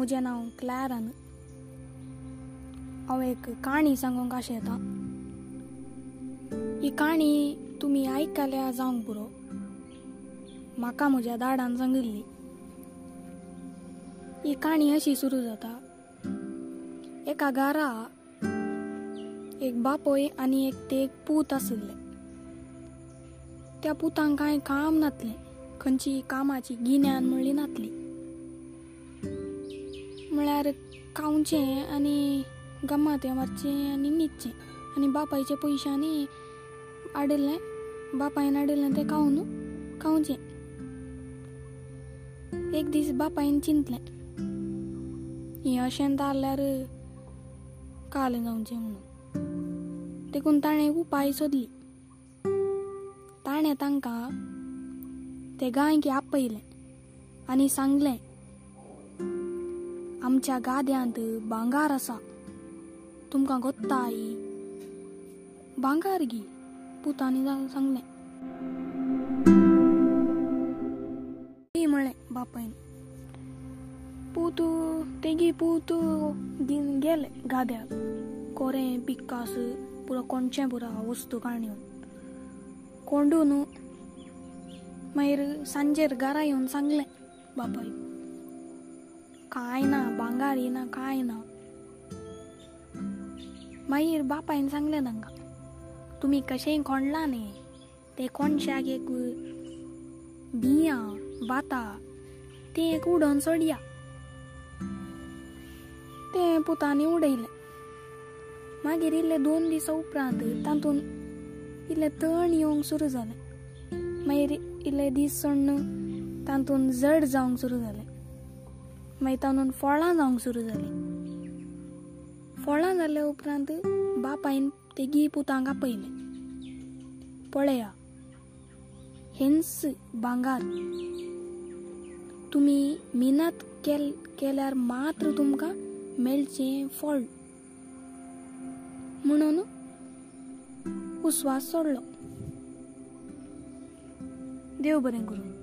म्हजें नांव क्लॅरन हांव एक काणी सांगूंक अशें येता ही काणी तुमी आयकल्या जावंक पुरो म्हाका म्हज्या दाडान सांगिल्ली ही काणी अशी सुरू हो जाता। एका गारा एक बापोय आनी एक ते एक पूत आशिल्ले त्या पुतांक कांय काम नातलें खंयची कामाची गिन्यान म्हणली नातली। म्हळ्यार खावचें आनी गमातें मारचें आनी न्हिदचें आनी बापायचे पयशांनी हाडिल्लें बापायन हाडिल्लें तें खावन खावचें एक दीस बापायन चिंतलें. हें अशें जाल्यार काल जावचें म्हणून. देखून ताणें उपाय सोदली ताणें तांकां ते गांयक आपयलें आनी सांगलें आमच्या गाद्यांत भांगार आसा तुमकां गोत्ताय भांगार गी पुतांनी सांगलें. म्हळें बापायन पूत तेगी पूत. दिन गेले गाद्याक. कोरें पिक्कास पुरो कोणचें पुरो वस्तू काणयोन कोंडून मागीर सांजेर घरा येवन सांगलें बापायन. कांय ना भांगार येना कांय ना मागीर बापायन सांगलें तांकां तुमी कशेंय कोणला न्ही ते कोणशाक एक बियां भाता तें एक उडोवन सोडया. तें पुतांनी उडयलें. मागीर इल्ले दोन दिसा उपरांत तातूंत इल्लें तण येवंक सुरू जालें मागीर इल्ले दीस सण्ण तातूंत जड जावंक सुरू जालें मागीर तातूंत फळां जावंक सुरू जालीं फळां जाल्या उपरांत बापायन तेगी पुतांक आपयलें पळया हेंस भांगार तुमी मिनत केल केल्यार मात्र तुमकां मेळचें फळ. म्हणून उस्वास सोडलो. देव बरें करूं.